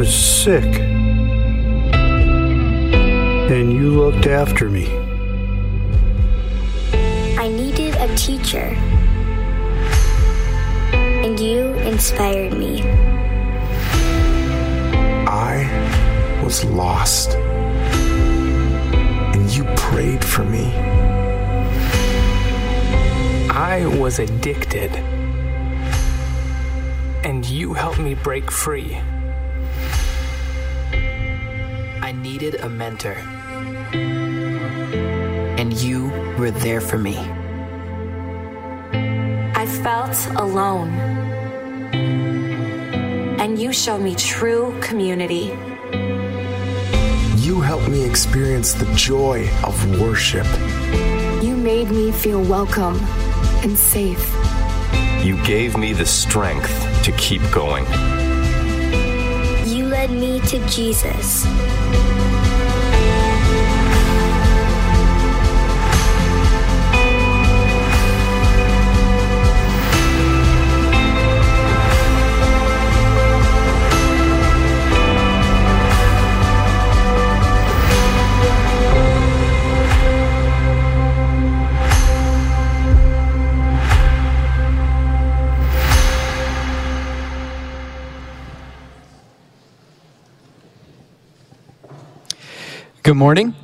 was sick, and you looked after me. I needed a teacher, and you inspired me. I was lost, and you prayed for me. I was addicted, and you helped me break free. Needed a mentor, and you were there for me. I felt alone. And you showed me true community. You helped me experience the joy of worship. You made me feel welcome and safe. You gave me the strength to keep going. To Jesus. Good morning.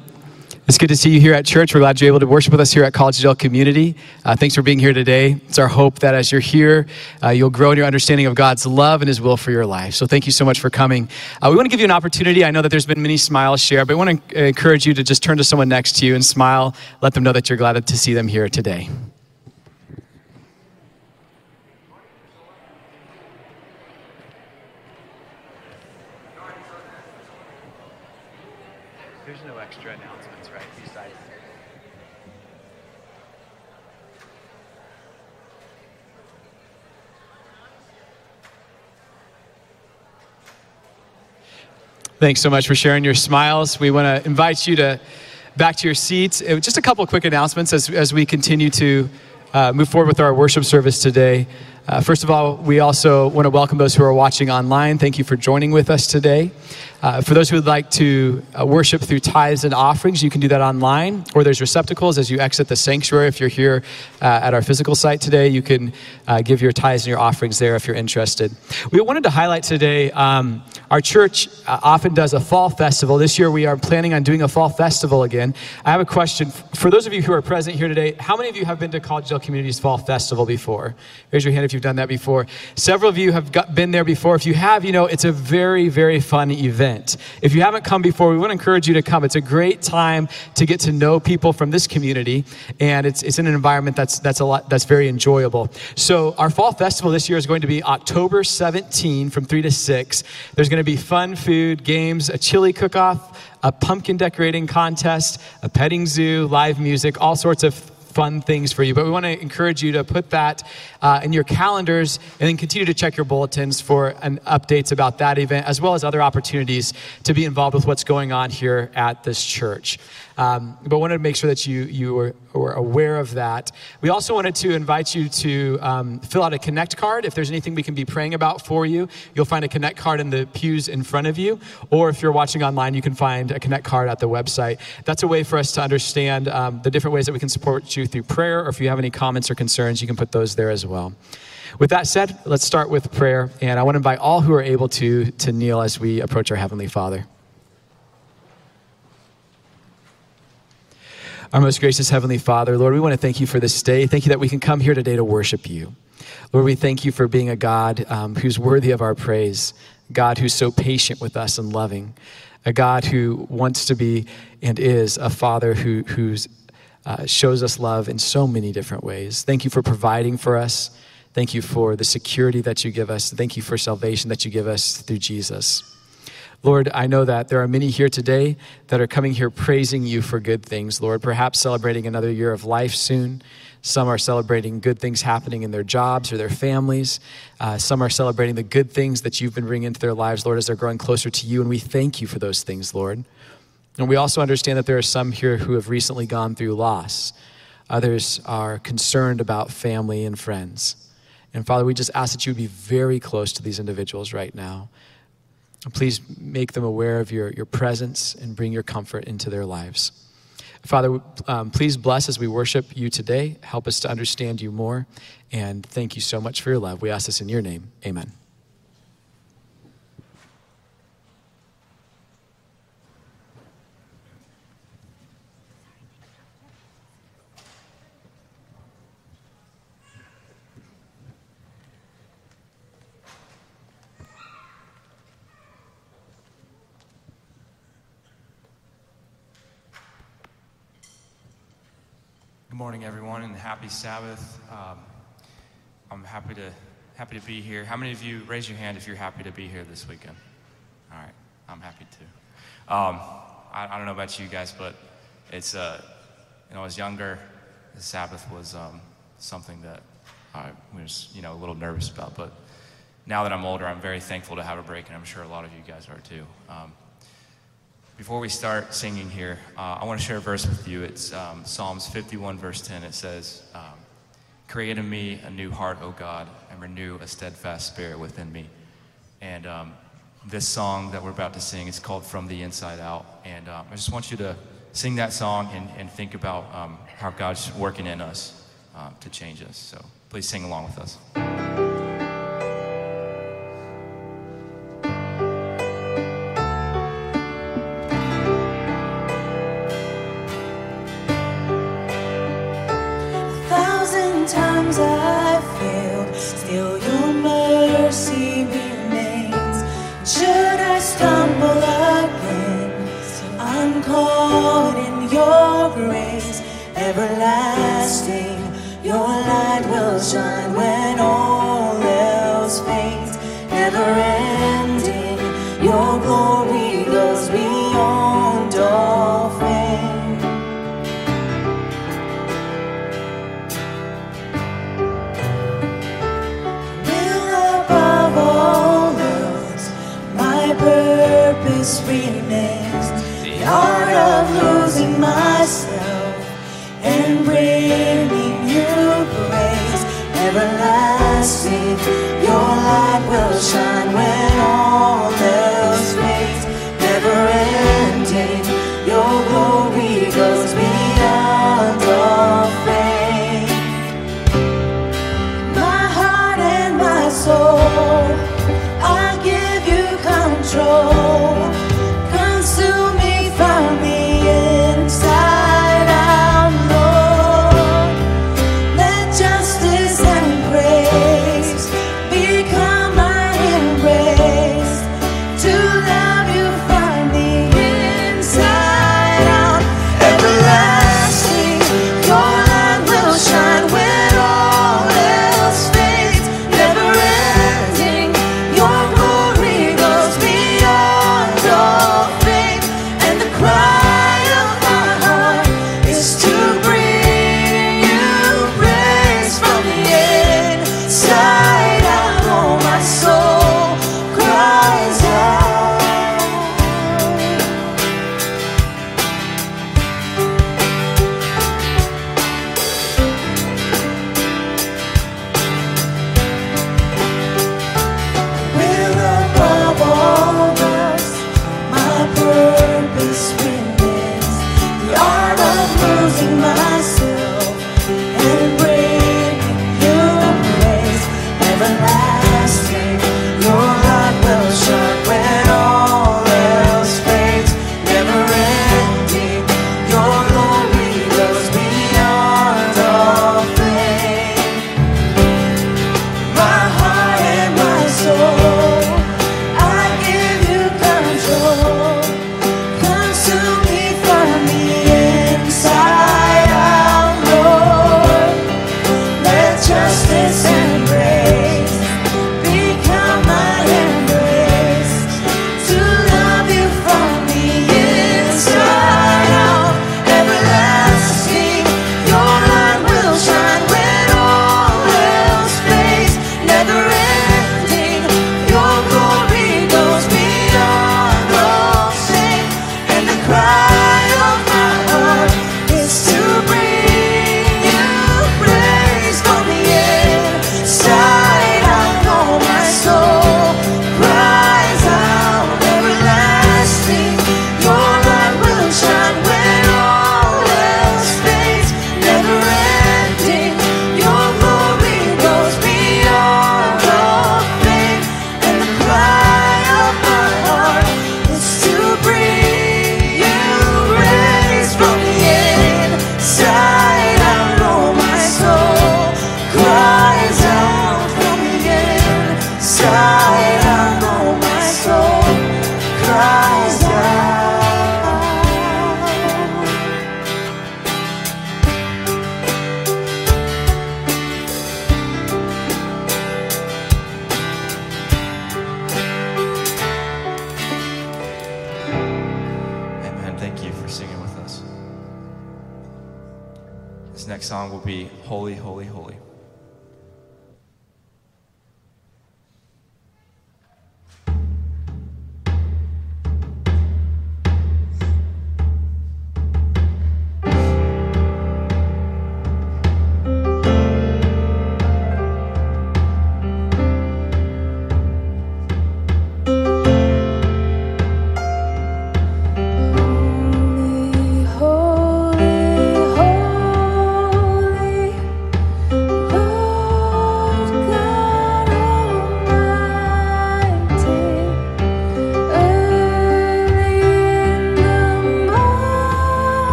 It's good to see you here at church. We're glad you're able to worship with us here at Collegedale Community. Uh, thanks for being here today. It's our hope that as you're here, uh, you'll grow in your understanding of God's love and His will for your life. So thank you so much for coming. Uh, we want to give you an opportunity. I know that there's been many smiles shared, but I want to encourage you to just turn to someone next to you and smile. Let them know that you're glad to see them here today. There's no extra announcements, right? Besides. Thanks so much for sharing your smiles. We want to invite you to back to your seats. Uh, Just a couple quick announcements as, as we continue to uh, move forward with our worship service today. Uh, first of all, we also want to welcome those who are watching online. Thank you for joining with us today. Uh, for those who would like to uh, worship through tithes and offerings, you can do that online, or there's receptacles as you exit the sanctuary. If you're here uh, at our physical site today, you can uh, give your tithes and your offerings there if you're interested. We wanted to highlight today um, our church uh, often does a fall festival. This year, we are planning on doing a fall festival again. I have a question for those of you who are present here today. How many of you have been to Collegedale Community's fall festival before? Raise your hand if you've done that before. Several of you have got, been there before. If you have, you know it's a very, very fun event. If you haven't come before, we want to encourage you to come. It's a great time to get to know people from this community, and it's, it's in an environment that's that's a lot that's very enjoyable. So our fall festival this year is going to be October 17 from 3 to 6. There's going to be fun food, games, a chili cook-off, a pumpkin decorating contest, a petting zoo, live music, all sorts of fun things for you. But we want to encourage you to put that uh, in your calendars and then continue to check your bulletins for an updates about that event, as well as other opportunities to be involved with what's going on here at this church. Um, but wanted to make sure that you, you were, were aware of that. We also wanted to invite you to um, fill out a Connect card. If there's anything we can be praying about for you, you'll find a Connect card in the pews in front of you. Or if you're watching online, you can find a Connect card at the website. That's a way for us to understand um, the different ways that we can support you through prayer, or if you have any comments or concerns, you can put those there as well. With that said, let's start with prayer, and I want to invite all who are able to to kneel as we approach our Heavenly Father. Our most gracious Heavenly Father, Lord, we want to thank you for this day. Thank you that we can come here today to worship you. Lord, we thank you for being a God um, who's worthy of our praise, God who's so patient with us and loving, a God who wants to be and is a Father who who's, uh, shows us love in so many different ways. Thank you for providing for us. Thank you for the security that you give us. Thank you for salvation that you give us through Jesus. Lord, I know that there are many here today that are coming here praising you for good things, Lord, perhaps celebrating another year of life soon. Some are celebrating good things happening in their jobs or their families. Uh, some are celebrating the good things that you've been bringing into their lives, Lord, as they're growing closer to you. And we thank you for those things, Lord. And we also understand that there are some here who have recently gone through loss. Others are concerned about family and friends. And Father, we just ask that you would be very close to these individuals right now. Please make them aware of your, your presence and bring your comfort into their lives. Father, um, please bless as we worship you today. Help us to understand you more. And thank you so much for your love. We ask this in your name. Amen. Good morning, everyone, and happy Sabbath. Um, I'm happy to happy to be here. How many of you raise your hand if you're happy to be here this weekend? All right, I'm happy too. Um, I, I, don't know about you guys, but it's uh, know, I was younger. The Sabbath was um, something that I was you know a little nervous about, but now that I'm older, I'm very thankful to have a break, and I'm sure a lot of you guys are too. Um, before we start singing here, uh, I want to share a verse with you. It's um, Psalms 51, verse 10. It says, um, Create in me a new heart, O God, and renew a steadfast spirit within me. And um, this song that we're about to sing is called From the Inside Out. And um, I just want you to sing that song and, and think about um, how God's working in us uh, to change us. So please sing along with us.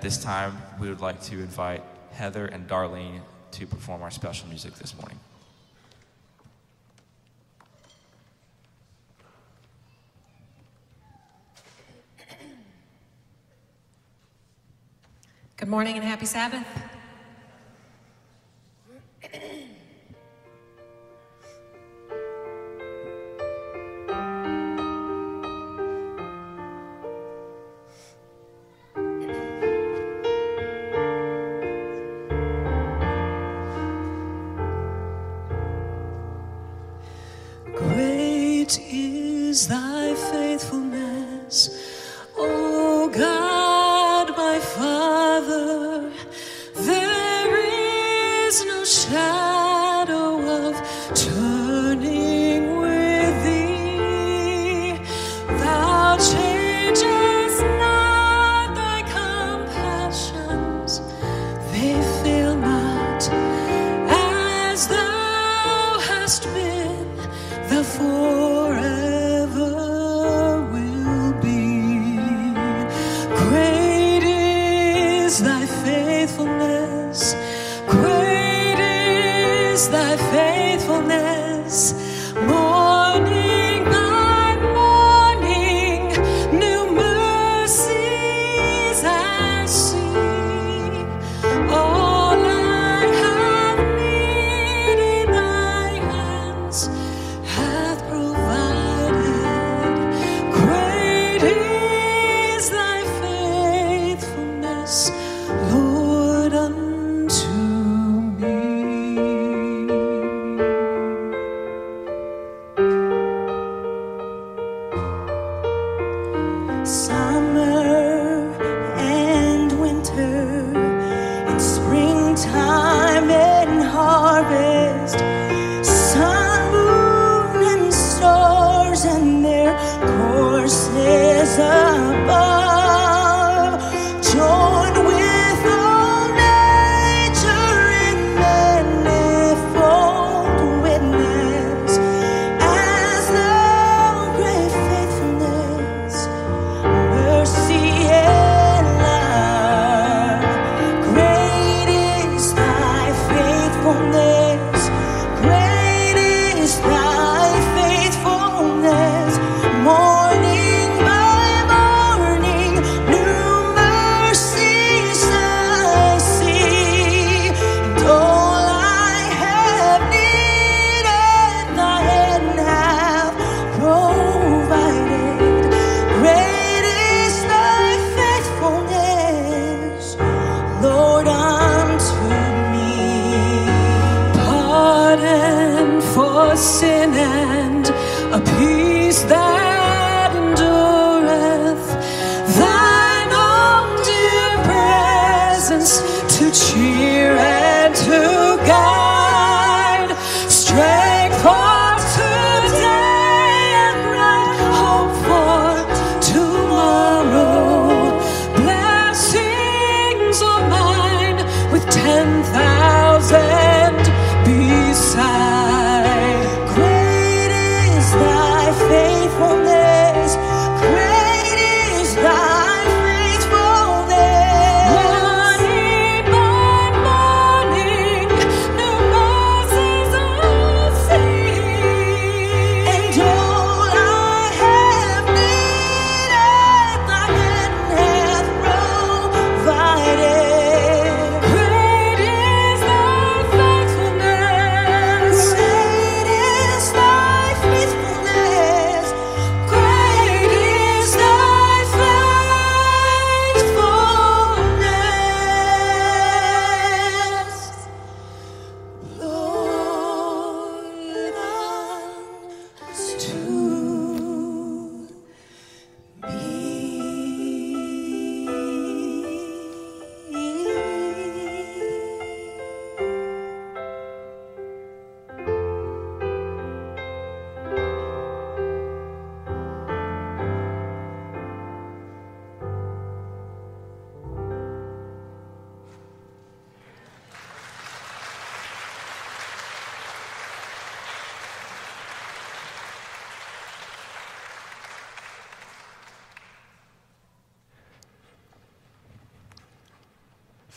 at this time, we would like to invite Heather and Darlene to perform our special music this morning. Good morning and happy Sabbath. is thy faithfulness.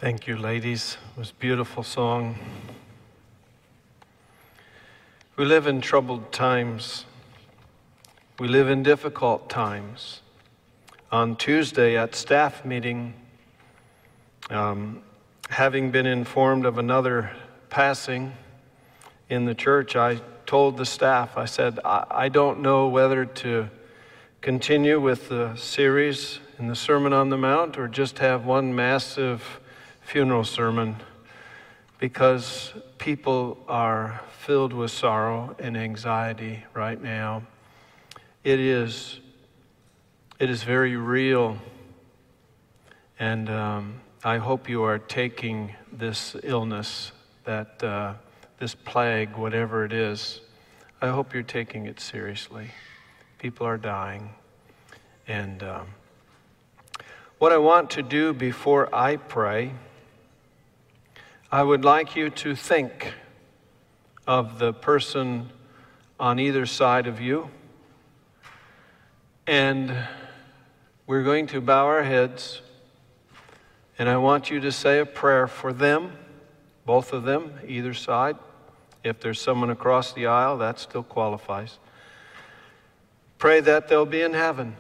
Thank you, ladies. It was a beautiful song. We live in troubled times. We live in difficult times. On Tuesday at staff meeting, um, having been informed of another passing in the church, I told the staff, I said, I, I don't know whether to continue with the series in the Sermon on the Mount or just have one massive funeral sermon because people are filled with sorrow and anxiety right now. It is, it is very real. And um, I hope you are taking this illness, that uh, this plague, whatever it is, I hope you're taking it seriously. People are dying. And um, what I want to do before I pray, I would like you to think of the person on either side of you. And we're going to bow our heads. And I want you to say a prayer for them, both of them, either side. If there's someone across the aisle, that still qualifies. Pray that they'll be in heaven.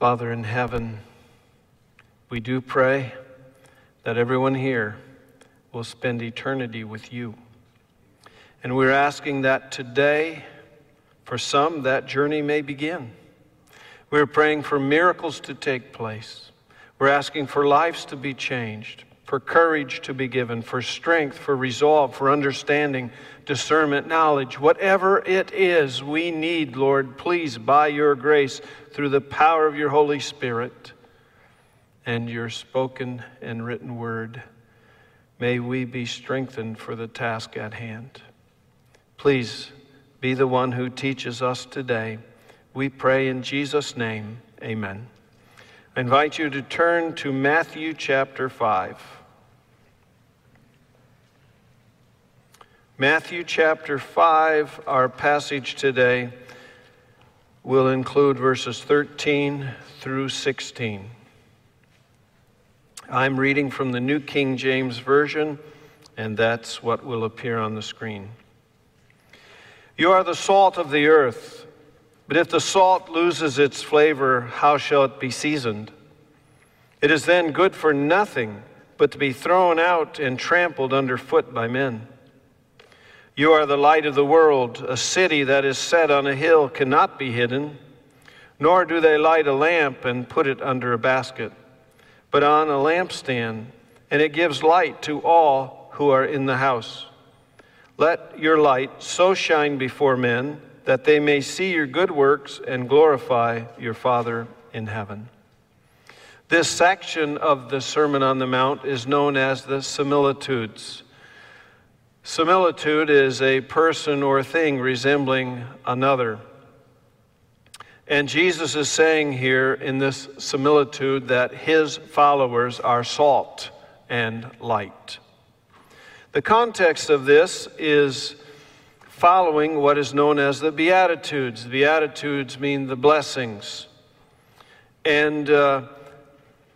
Father in heaven, we do pray that everyone here will spend eternity with you. And we're asking that today, for some, that journey may begin. We're praying for miracles to take place. We're asking for lives to be changed, for courage to be given, for strength, for resolve, for understanding, discernment, knowledge. Whatever it is we need, Lord, please, by your grace, through the power of your Holy Spirit and your spoken and written word, may we be strengthened for the task at hand. Please be the one who teaches us today. We pray in Jesus' name, amen. I invite you to turn to Matthew chapter 5. Matthew chapter 5, our passage today, will include verses 13 through 16. I'm reading from the New King James Version, and that's what will appear on the screen. You are the salt of the earth, but if the salt loses its flavor, how shall it be seasoned? It is then good for nothing but to be thrown out and trampled underfoot by men. You are the light of the world. A city that is set on a hill cannot be hidden. Nor do they light a lamp and put it under a basket, but on a lampstand, and it gives light to all who are in the house. Let your light so shine before men that they may see your good works and glorify your Father in heaven. This section of the Sermon on the Mount is known as the similitudes. Similitude is a person or thing resembling another. And Jesus is saying here in this similitude that his followers are salt and light. The context of this is following what is known as the Beatitudes. The Beatitudes mean the blessings. And uh,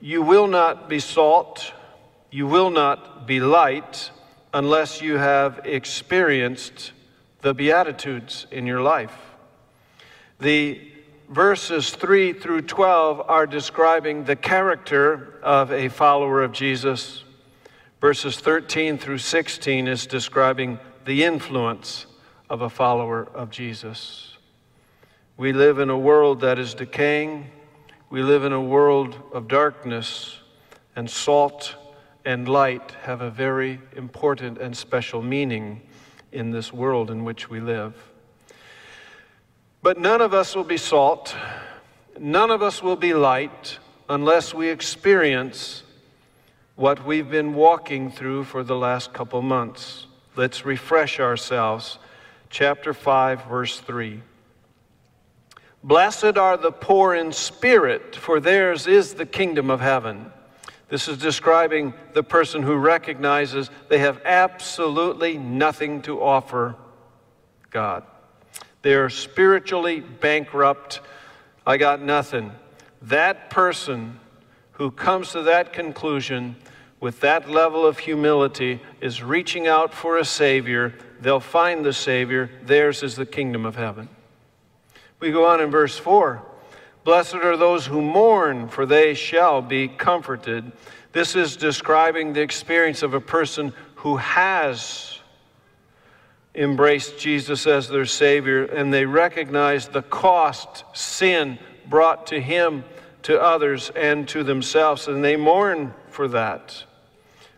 you will not be salt, you will not be light unless you have experienced the Beatitudes in your life. The verses 3 through 12 are describing the character of a follower of Jesus. Verses 13 through 16 is describing the influence of a follower of Jesus. We live in a world that is decaying. We live in a world of darkness, and salt and light have a very important and special meaning in this world in which we live. But none of us will be salt, none of us will be light unless we experience what we've been walking through for the last couple months. Let's refresh ourselves. Chapter 5, verse 3. Blessed are the poor in spirit, for theirs is the kingdom of heaven. This is describing the person who recognizes they have absolutely nothing to offer God. They're spiritually bankrupt. I got nothing. That person who comes to that conclusion with that level of humility is reaching out for a Savior. They'll find the Savior. Theirs is the kingdom of heaven. We go on in verse 4. Blessed are those who mourn, for they shall be comforted. This is describing the experience of a person who has embraced Jesus as their Savior and they recognize the cost sin brought to Him, to others, and to themselves, and they mourn for that.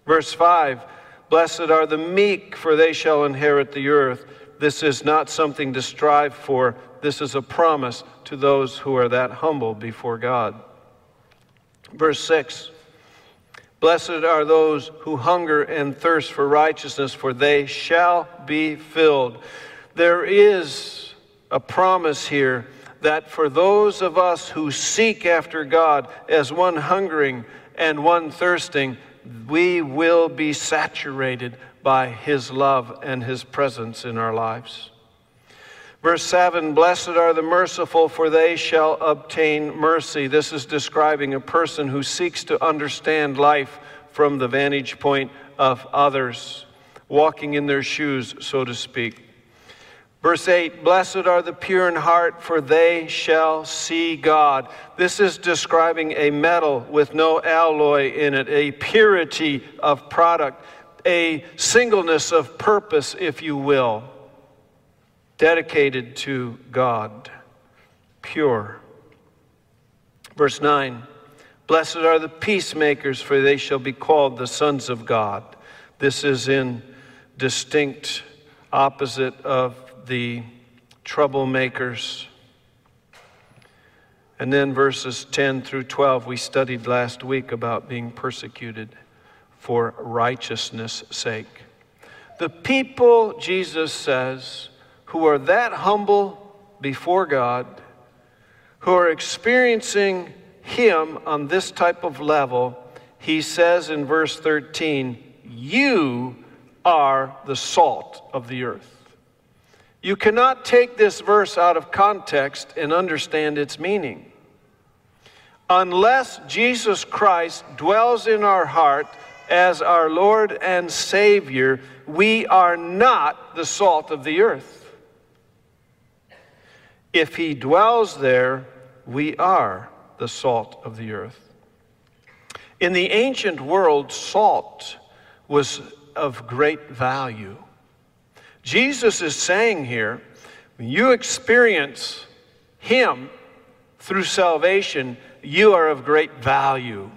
Verse 5 Blessed are the meek, for they shall inherit the earth. This is not something to strive for, this is a promise to those who are that humble before God. Verse 6 Blessed are those who hunger and thirst for righteousness, for they shall be filled. There is a promise here that for those of us who seek after God as one hungering and one thirsting, we will be saturated by His love and His presence in our lives. Verse 7 Blessed are the merciful, for they shall obtain mercy. This is describing a person who seeks to understand life from the vantage point of others, walking in their shoes, so to speak. Verse 8 Blessed are the pure in heart, for they shall see God. This is describing a metal with no alloy in it, a purity of product, a singleness of purpose, if you will dedicated to God, pure. Verse 9 Blessed are the peacemakers, for they shall be called the sons of God. This is in distinct opposite of the troublemakers. And then verses 10 through 12, we studied last week about being persecuted for righteousness' sake. The people, Jesus says, who are that humble before God, who are experiencing Him on this type of level, He says in verse 13, You are the salt of the earth. You cannot take this verse out of context and understand its meaning. Unless Jesus Christ dwells in our heart as our Lord and Savior, we are not the salt of the earth. If he dwells there, we are the salt of the earth. In the ancient world, salt was of great value. Jesus is saying here, when you experience him through salvation, you are of great value,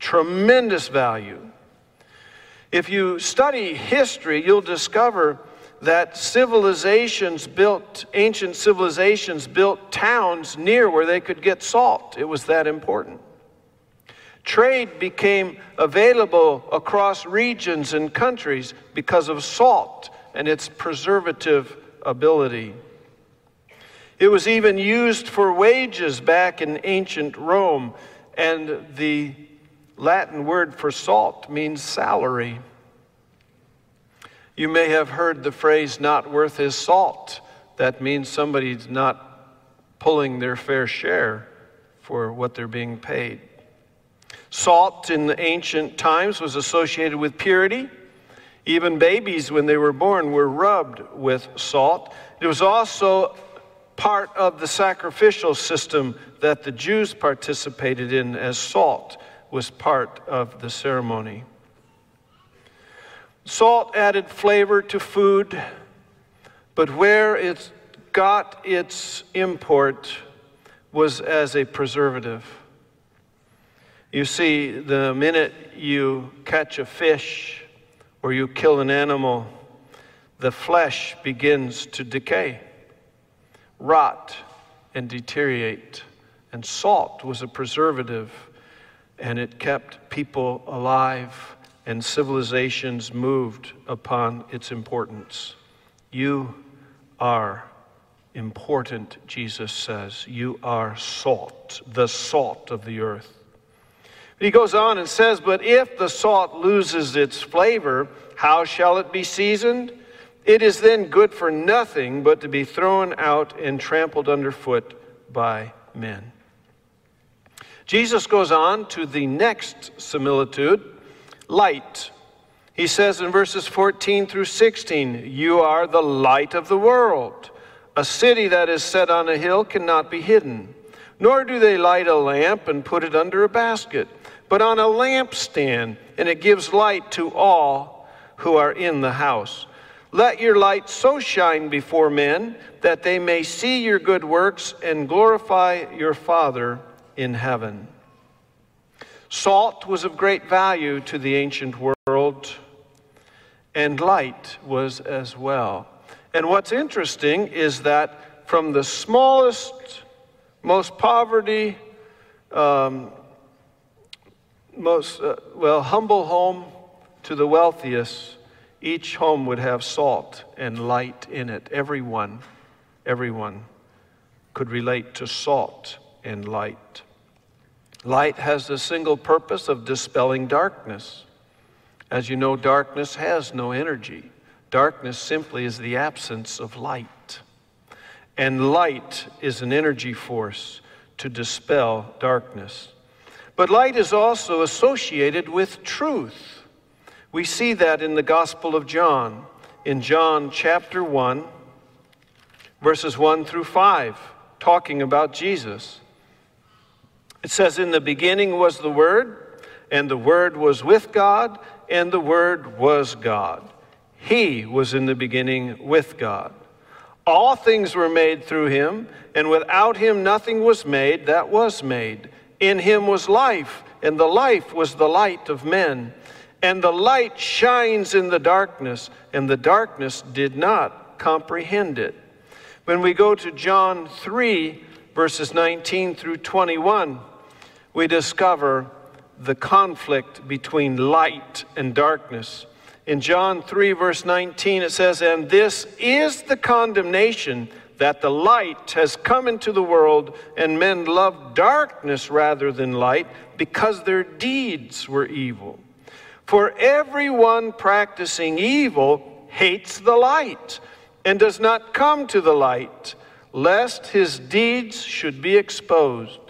tremendous value. If you study history, you'll discover that civilizations built, ancient civilizations built towns near where they could get salt. It was that important. Trade became available across regions and countries because of salt and its preservative ability. It was even used for wages back in ancient Rome, and the Latin word for salt means salary. You may have heard the phrase, not worth his salt. That means somebody's not pulling their fair share for what they're being paid. Salt in the ancient times was associated with purity. Even babies, when they were born, were rubbed with salt. It was also part of the sacrificial system that the Jews participated in, as salt was part of the ceremony. Salt added flavor to food, but where it got its import was as a preservative. You see, the minute you catch a fish or you kill an animal, the flesh begins to decay, rot, and deteriorate. And salt was a preservative, and it kept people alive and civilizations moved upon its importance. You are important, Jesus says. You are salt, the salt of the earth. He goes on and says, But if the salt loses its flavor, how shall it be seasoned? It is then good for nothing but to be thrown out and trampled underfoot by men. Jesus goes on to the next similitude light. He says in verses 14 through 16, You are the light of the world. A city that is set on a hill cannot be hidden. Nor do they light a lamp and put it under a basket, but on a lampstand, and it gives light to all who are in the house. Let your light so shine before men that they may see your good works and glorify your Father in heaven. Salt was of great value to the ancient world, and light was as well. And what's interesting is that from the smallest, most poverty, um, most, uh, well, humble home to the wealthiest, each home would have salt and light in it. Everyone, everyone could relate to salt and light. Light has the single purpose of dispelling darkness. As you know, darkness has no energy. Darkness simply is the absence of light. And light is an energy force to dispel darkness. But light is also associated with truth. We see that in the Gospel of John, in John chapter 1, verses 1 through 5, talking about Jesus. It says, In the beginning was the Word, and the Word was with God, and the Word was God. He was in the beginning with God. All things were made through him, and without him nothing was made that was made. In him was life, and the life was the light of men. And the light shines in the darkness, and the darkness did not comprehend it. When we go to John 3, verses 19 through 21, we discover the conflict between light and darkness. In John 3, verse 19, it says, And this is the condemnation that the light has come into the world, and men love darkness rather than light because their deeds were evil. For everyone practicing evil hates the light and does not come to the light, lest his deeds should be exposed.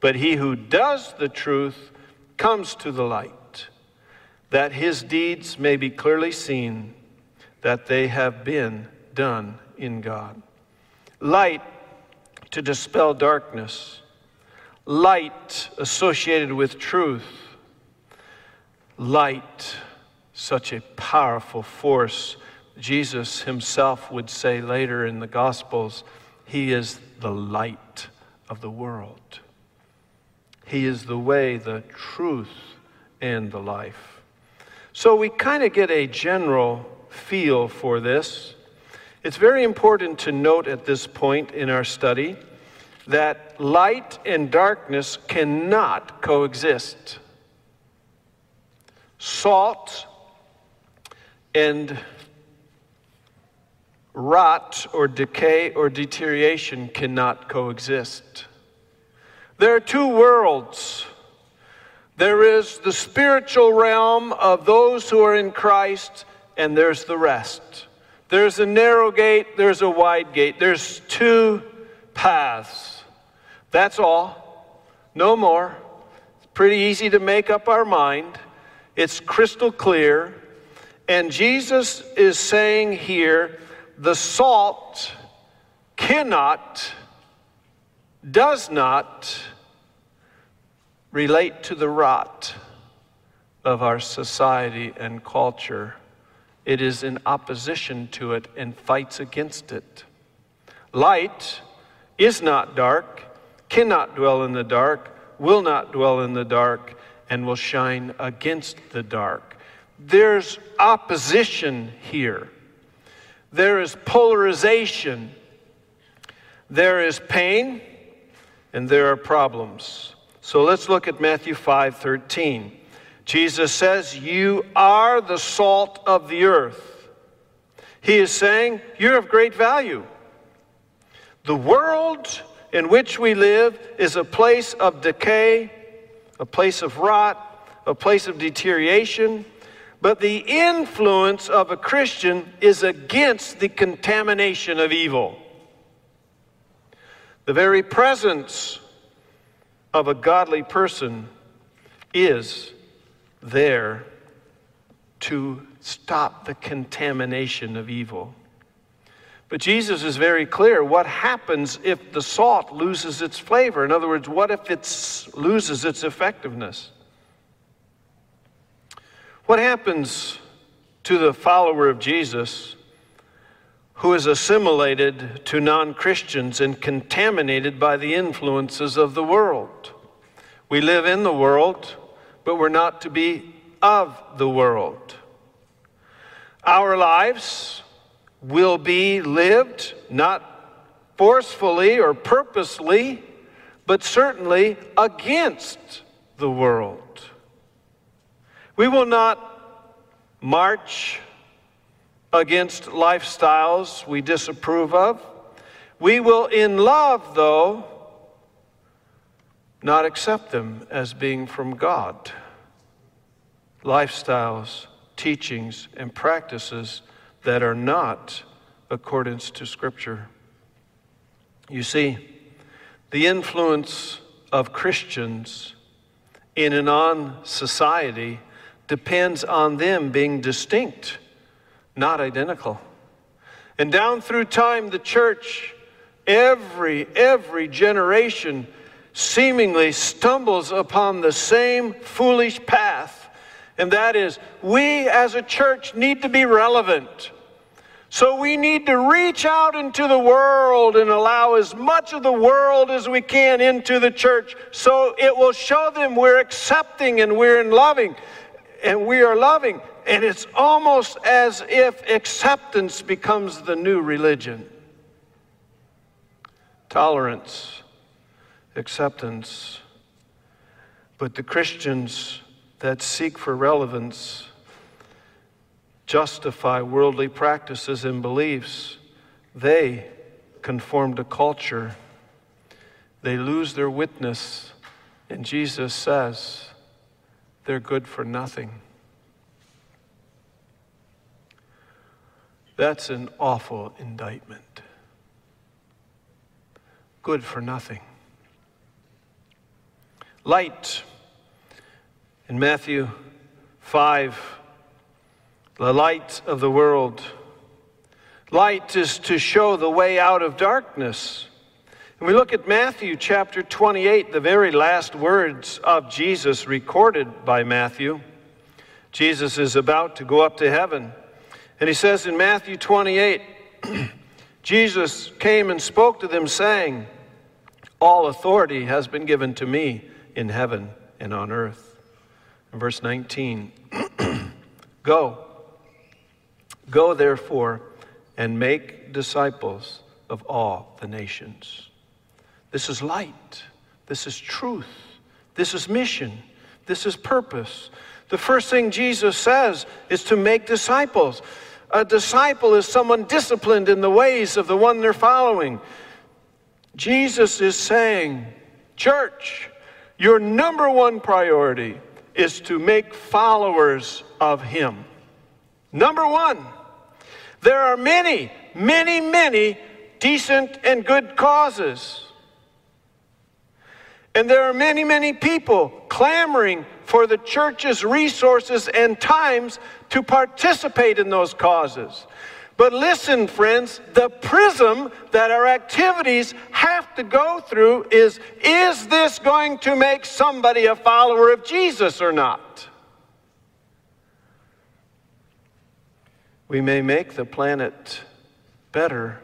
But he who does the truth comes to the light that his deeds may be clearly seen, that they have been done in God. Light to dispel darkness, light associated with truth, light, such a powerful force. Jesus himself would say later in the Gospels, He is the light of the world. He is the way, the truth, and the life. So we kind of get a general feel for this. It's very important to note at this point in our study that light and darkness cannot coexist. Salt and rot or decay or deterioration cannot coexist. There are two worlds. There is the spiritual realm of those who are in Christ, and there's the rest. There's a narrow gate, there's a wide gate. There's two paths. That's all. No more. It's pretty easy to make up our mind. It's crystal clear. And Jesus is saying here the salt cannot, does not relate to the rot of our society and culture. It is in opposition to it and fights against it. Light is not dark, cannot dwell in the dark, will not dwell in the dark, and will shine against the dark. There's opposition here. There is polarization. There is pain and there are problems. So let's look at Matthew 5:13. Jesus says, "You are the salt of the earth." He is saying, "You're of great value." The world in which we live is a place of decay, a place of rot, a place of deterioration, but the influence of a Christian is against the contamination of evil. The very presence of a godly person is there to stop the contamination of evil. But Jesus is very clear what happens if the salt loses its flavor? In other words, what if it loses its effectiveness? What happens to the follower of Jesus who is assimilated to non Christians and contaminated by the influences of the world? We live in the world, but we're not to be of the world. Our lives will be lived not forcefully or purposely, but certainly against the world. We will not march against lifestyles we disapprove of. We will, in love, though, not accept them as being from God. Lifestyles, teachings, and practices that are not accordance to Scripture. You see, the influence of Christians in and on society depends on them being distinct, not identical. And down through time, the church, every, every generation seemingly stumbles upon the same foolish path. And that is, we as a church need to be relevant. So we need to reach out into the world and allow as much of the world as we can into the church so it will show them we're accepting and we're in loving and we are loving. And it's almost as if acceptance becomes the new religion. Tolerance, acceptance. But the Christians that seek for relevance justify worldly practices and beliefs. They conform to culture. They lose their witness. And Jesus says, they're good for nothing. That's an awful indictment. Good for nothing. Light. In Matthew 5, the light of the world. Light is to show the way out of darkness. And we look at Matthew chapter 28, the very last words of Jesus recorded by Matthew. Jesus is about to go up to heaven. And he says in Matthew 28, Jesus came and spoke to them, saying, All authority has been given to me in heaven and on earth. In verse 19, go. Go therefore and make disciples of all the nations. This is light. This is truth. This is mission. This is purpose. The first thing Jesus says is to make disciples. A disciple is someone disciplined in the ways of the one they're following. Jesus is saying, Church, your number one priority is to make followers of Him. Number one, there are many, many, many decent and good causes. And there are many, many people clamoring for the church's resources and times to participate in those causes. But listen, friends, the prism that our activities have to go through is is this going to make somebody a follower of Jesus or not? We may make the planet better,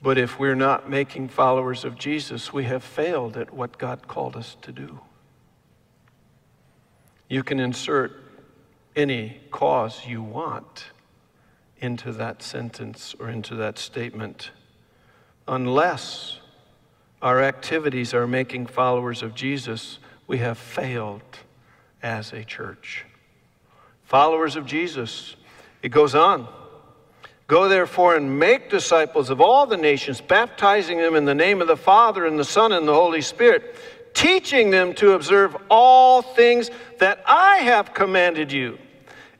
but if we're not making followers of Jesus, we have failed at what God called us to do. You can insert any cause you want into that sentence or into that statement, unless our activities are making followers of Jesus, we have failed as a church. Followers of Jesus, it goes on. Go therefore and make disciples of all the nations, baptizing them in the name of the Father and the Son and the Holy Spirit, teaching them to observe all things that I have commanded you.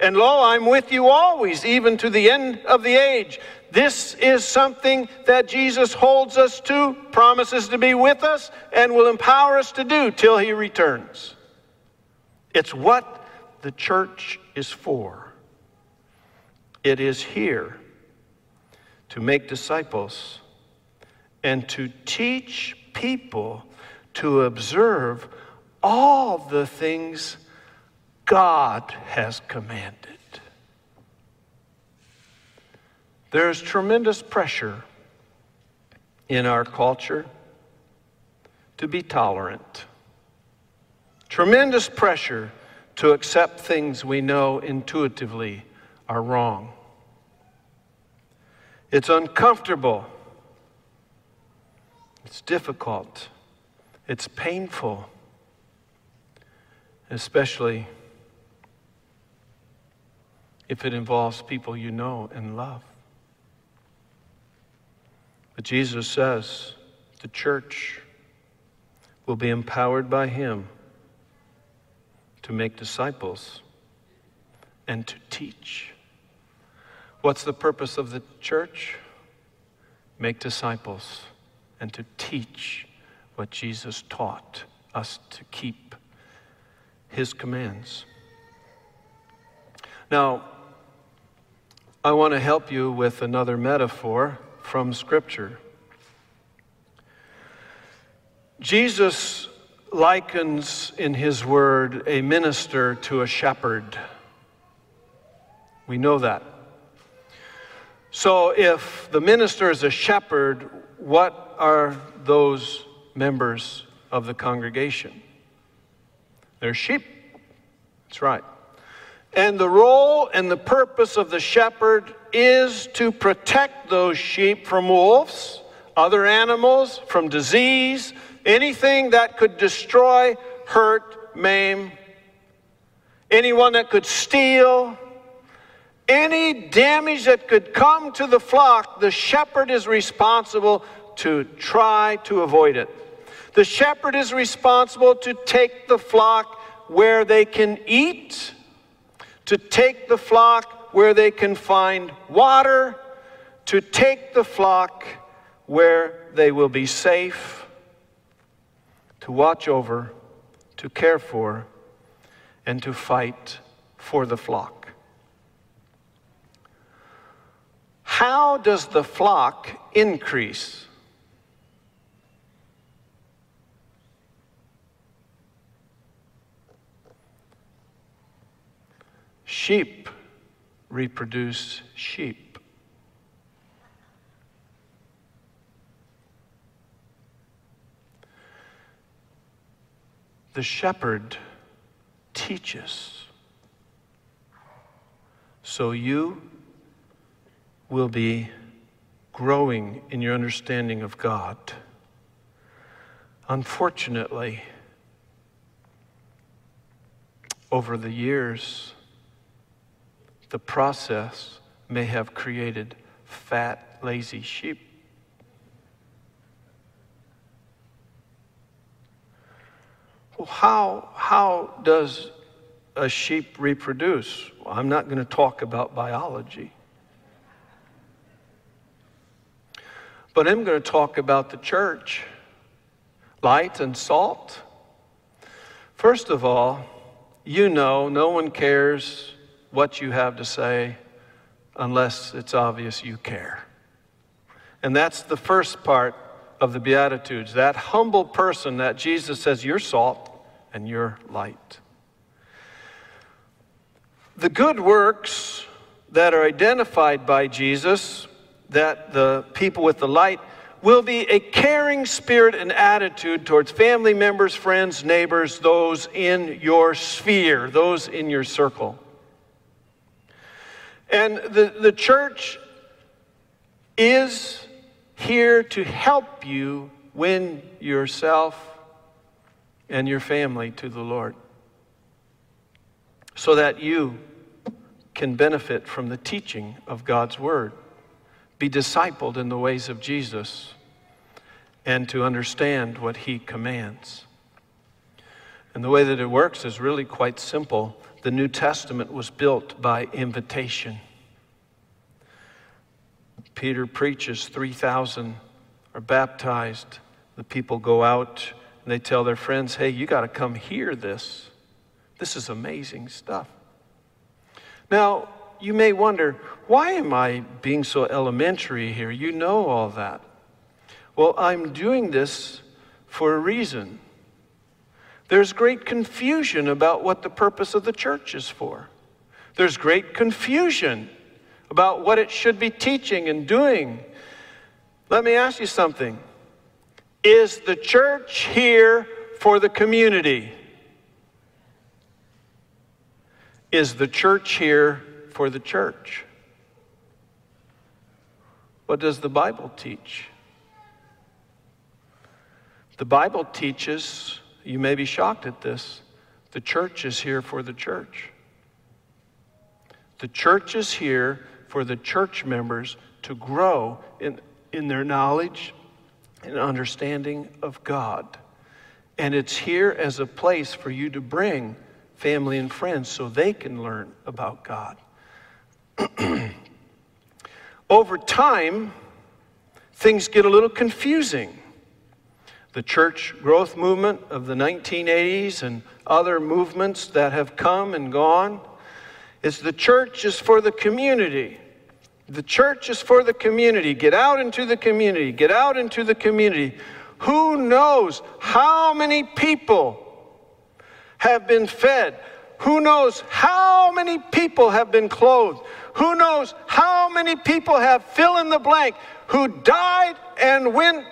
And lo, I'm with you always, even to the end of the age. This is something that Jesus holds us to, promises to be with us, and will empower us to do till he returns. It's what the church is for. It is here to make disciples and to teach people to observe all the things God has commanded. There's tremendous pressure in our culture to be tolerant, tremendous pressure to accept things we know intuitively are wrong. It's uncomfortable. It's difficult. It's painful, especially if it involves people you know and love. But Jesus says the church will be empowered by Him to make disciples and to teach. What's the purpose of the church? Make disciples and to teach what Jesus taught us to keep his commands. Now, I want to help you with another metaphor from Scripture. Jesus likens in his word a minister to a shepherd. We know that. So, if the minister is a shepherd, what are those members of the congregation? They're sheep. That's right. And the role and the purpose of the shepherd is to protect those sheep from wolves, other animals, from disease, anything that could destroy, hurt, maim, anyone that could steal, any damage that could come to the flock, the shepherd is responsible to try to avoid it. The shepherd is responsible to take the flock where they can eat, to take the flock where they can find water, to take the flock where they will be safe, to watch over, to care for, and to fight for the flock. How does the flock increase? Sheep reproduce sheep. The shepherd teaches. So you will be growing in your understanding of God. Unfortunately, over the years, the process may have created fat, lazy sheep. Well, how, how does a sheep reproduce? Well, I'm not going to talk about biology. But I'm going to talk about the church light and salt. First of all, you know no one cares what you have to say unless it's obvious you care. And that's the first part of the Beatitudes. That humble person that Jesus says, You're salt and you're light. The good works that are identified by Jesus, that the people with the light, will be a caring spirit and attitude towards family members, friends, neighbors, those in your sphere, those in your circle. And the, the church is here to help you win yourself and your family to the Lord so that you can benefit from the teaching of God's Word, be discipled in the ways of Jesus, and to understand what He commands. And the way that it works is really quite simple. The New Testament was built by invitation. Peter preaches, 3,000 are baptized. The people go out and they tell their friends, hey, you got to come hear this. This is amazing stuff. Now, you may wonder, why am I being so elementary here? You know all that. Well, I'm doing this for a reason. There's great confusion about what the purpose of the church is for. There's great confusion about what it should be teaching and doing. Let me ask you something. Is the church here for the community? Is the church here for the church? What does the Bible teach? The Bible teaches, you may be shocked at this, the church is here for the church. The church is here for the church members to grow in, in their knowledge and understanding of God. And it's here as a place for you to bring family and friends so they can learn about God. Over time, things get a little confusing. The church growth movement of the 1980s and other movements that have come and gone is the church is for the community. The church is for the community. Get out into the community. Get out into the community. Who knows how many people have been fed? Who knows how many people have been clothed? Who knows how many people have fill in the blank who died and went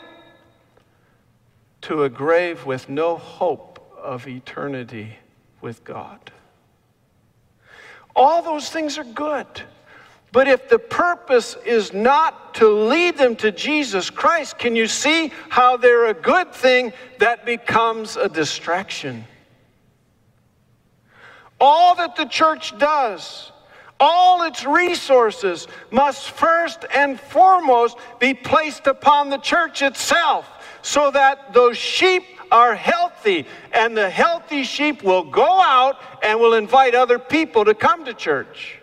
to a grave with no hope of eternity with God? All those things are good. But if the purpose is not to lead them to Jesus Christ, can you see how they're a good thing that becomes a distraction? All that the church does, all its resources must first and foremost be placed upon the church itself so that those sheep are healthy and the healthy sheep will go out and will invite other people to come to church.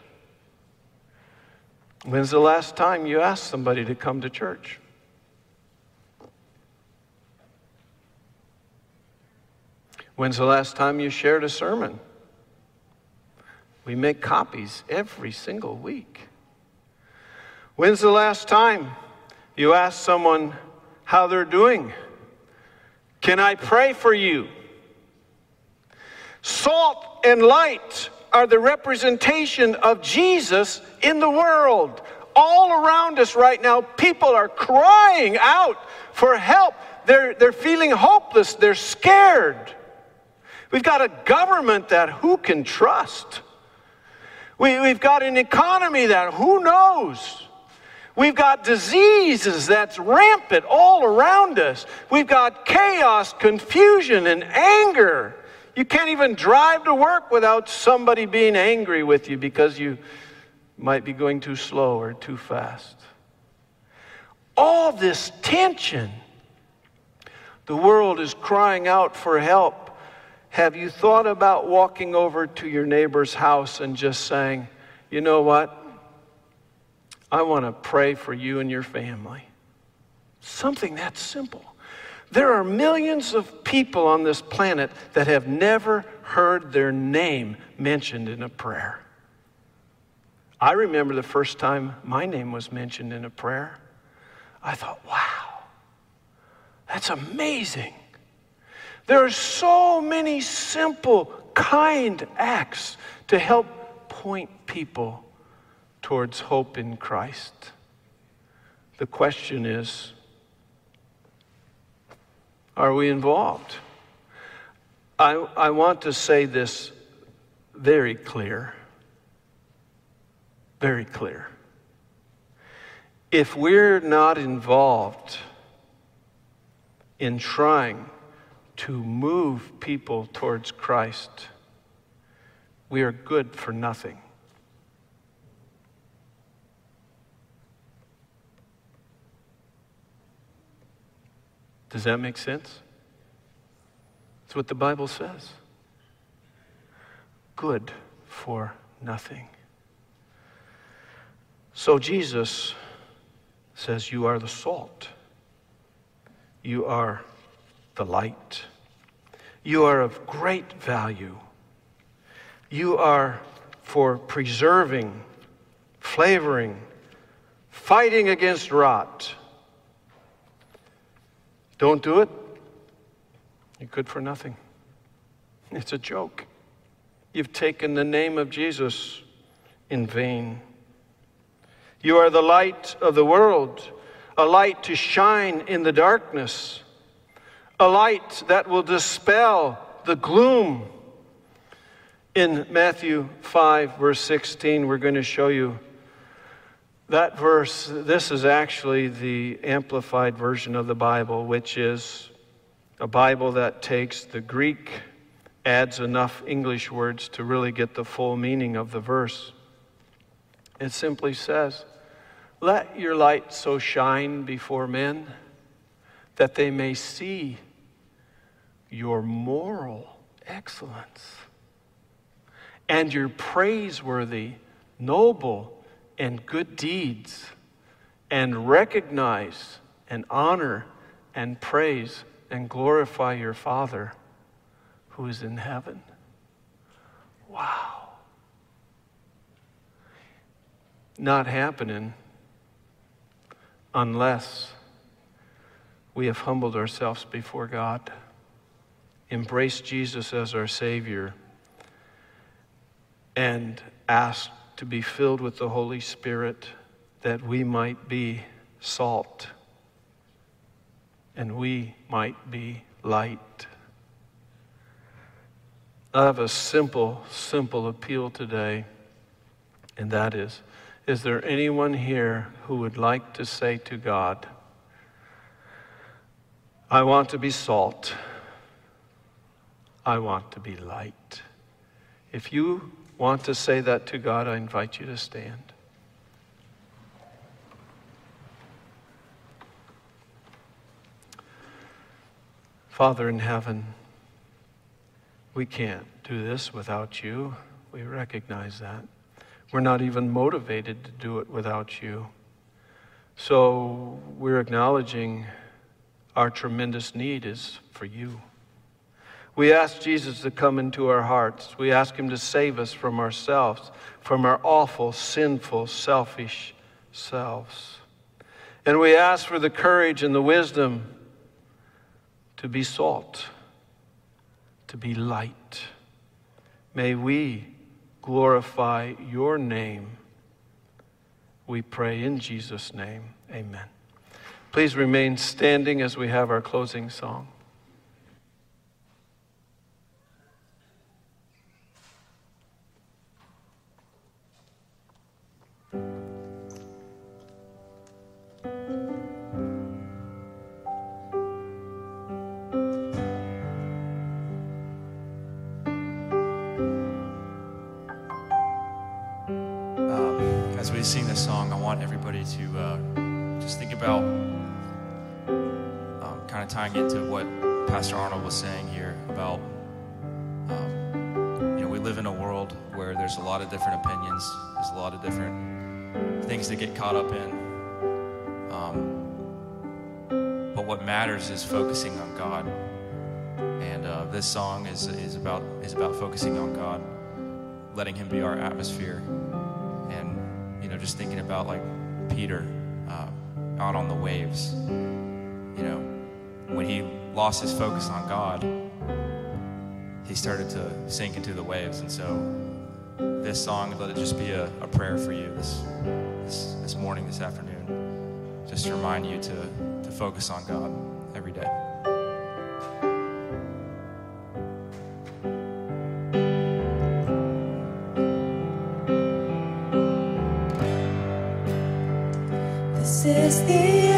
When's the last time you asked somebody to come to church? When's the last time you shared a sermon? We make copies every single week. When's the last time you asked someone how they're doing? Can I pray for you? Salt and light are the representation of Jesus in the world. All around us right now, people are crying out for help. They're, they're feeling hopeless, they're scared. We've got a government that who can trust? We, we've got an economy that who knows? We've got diseases that's rampant all around us. We've got chaos, confusion, and anger. You can't even drive to work without somebody being angry with you because you might be going too slow or too fast. All this tension. The world is crying out for help. Have you thought about walking over to your neighbor's house and just saying, you know what? I want to pray for you and your family. Something that simple. There are millions of people on this planet that have never heard their name mentioned in a prayer. I remember the first time my name was mentioned in a prayer. I thought, wow, that's amazing. There are so many simple, kind acts to help point people towards hope in Christ. The question is are we involved? I, I want to say this very clear. Very clear. If we're not involved in trying to move people towards Christ, we are good for nothing. Does that make sense? That's what the Bible says. Good for nothing. So Jesus says, You are the salt. You are the light. You are of great value. You are for preserving, flavoring, fighting against rot. Don't do it, you're good for nothing. It's a joke. You've taken the name of Jesus in vain. You are the light of the world, a light to shine in the darkness, a light that will dispel the gloom. In Matthew 5, verse 16, we're going to show you that verse. This is actually the amplified version of the Bible, which is a Bible that takes the Greek, adds enough English words to really get the full meaning of the verse. It simply says, Let your light so shine before men that they may see your moral excellence and your praiseworthy, noble, and good deeds, and recognize and honor and praise and glorify your Father who is in heaven. Wow. Not happening unless we have humbled ourselves before God, embraced Jesus as our Savior, and asked to be filled with the Holy Spirit that we might be salt and we might be light. I have a simple, simple appeal today, and that is Is there anyone here who would like to say to God, I want to be salt, I want to be light? If you want to say that to God, I invite you to stand. Father in heaven, we can't do this without you. We recognize that. We're not even motivated to do it without you. So we're acknowledging our tremendous need is for you. We ask Jesus to come into our hearts. We ask him to save us from ourselves, from our awful, sinful, selfish selves. And we ask for the courage and the wisdom to be salt, to be light. May we glorify your name. We pray in Jesus' name. Amen. Please remain standing as we have our closing song. Um, as we sing this song, I want everybody to uh, just think about kind of tying it to what Pastor Arnold was saying here about, um, you know, we live in a world where there's a lot of different opinions, there's a lot of different things to get caught up in. Um, but what matters is focusing on God. And uh, this song is, is, about, is about focusing on God, letting Him be our atmosphere. And, you know, just thinking about like Peter uh, out on the waves. You know, when he lost his focus on God, he started to sink into the waves. And so, this song, let it just be a, a prayer for you this, this, this morning, this afternoon. Just to remind you to, to focus on God every day. This is the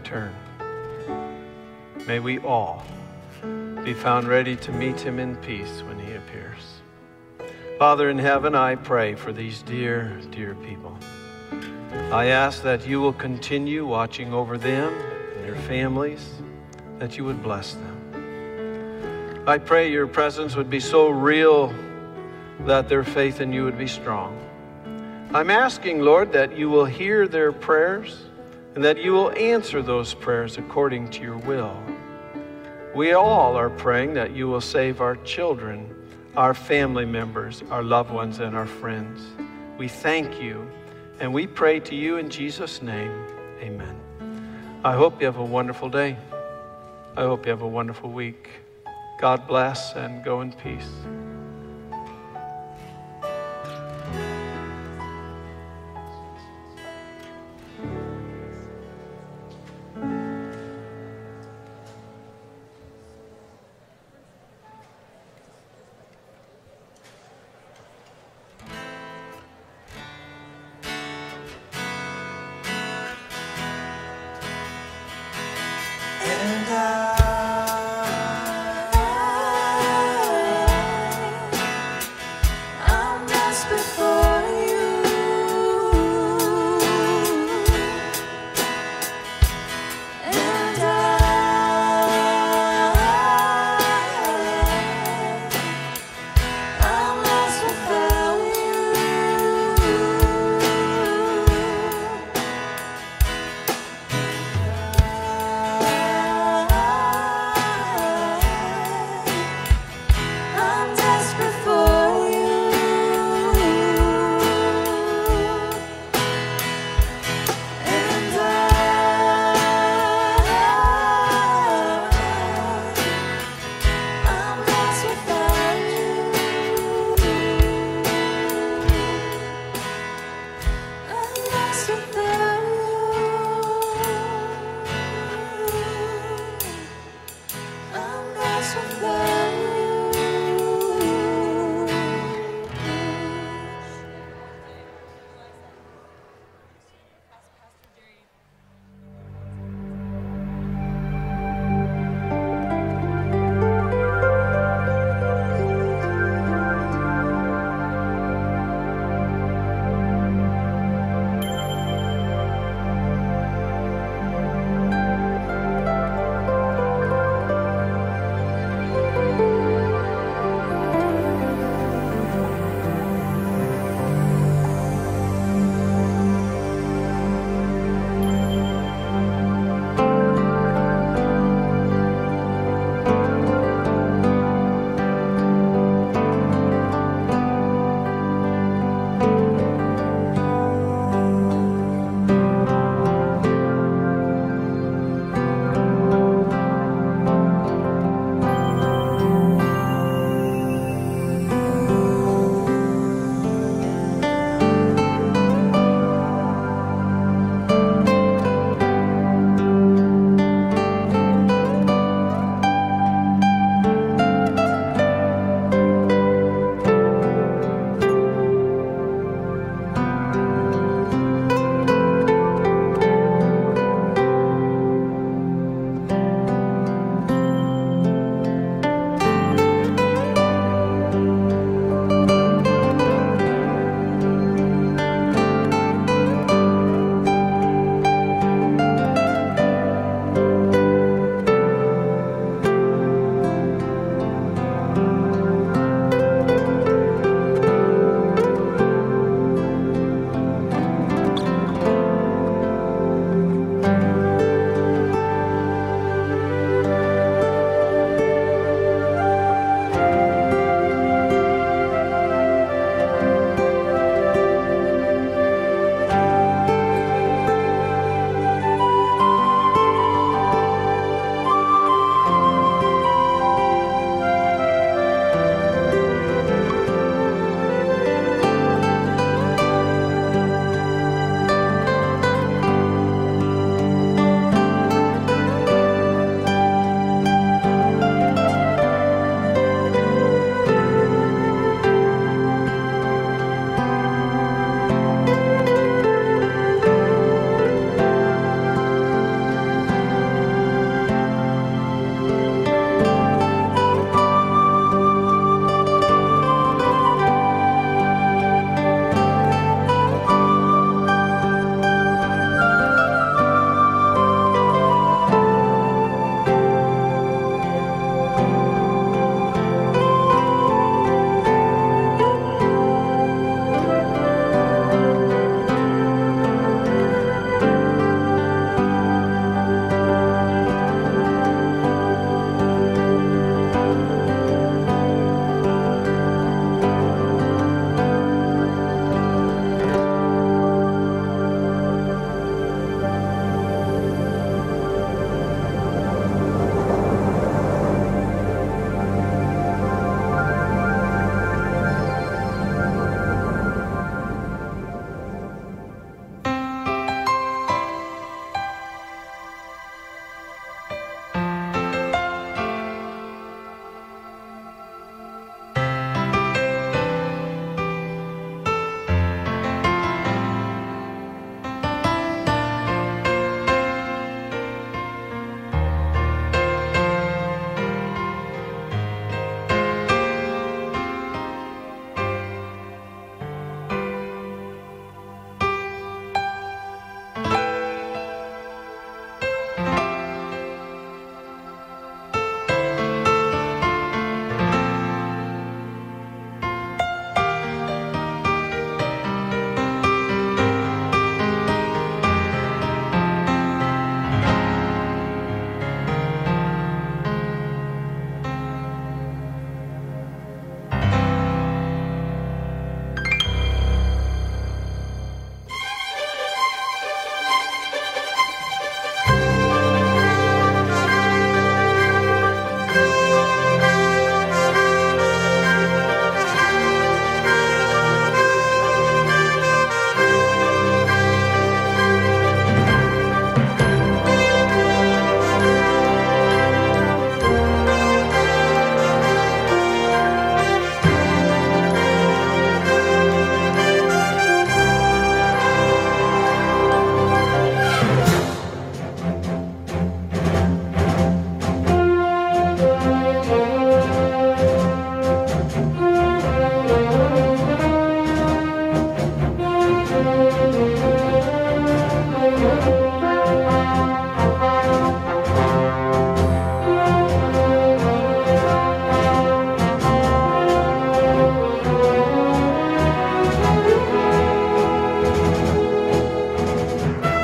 return. May we all be found ready to meet him in peace when he appears. Father in heaven, I pray for these dear, dear people. I ask that you will continue watching over them and their families, that you would bless them. I pray your presence would be so real that their faith in you would be strong. I'm asking, Lord, that you will hear their prayers and that you will answer those prayers according to your will. We all are praying that you will save our children, our family members, our loved ones, and our friends. We thank you and we pray to you in Jesus' name. Amen. I hope you have a wonderful day. I hope you have a wonderful week. God bless and go in peace.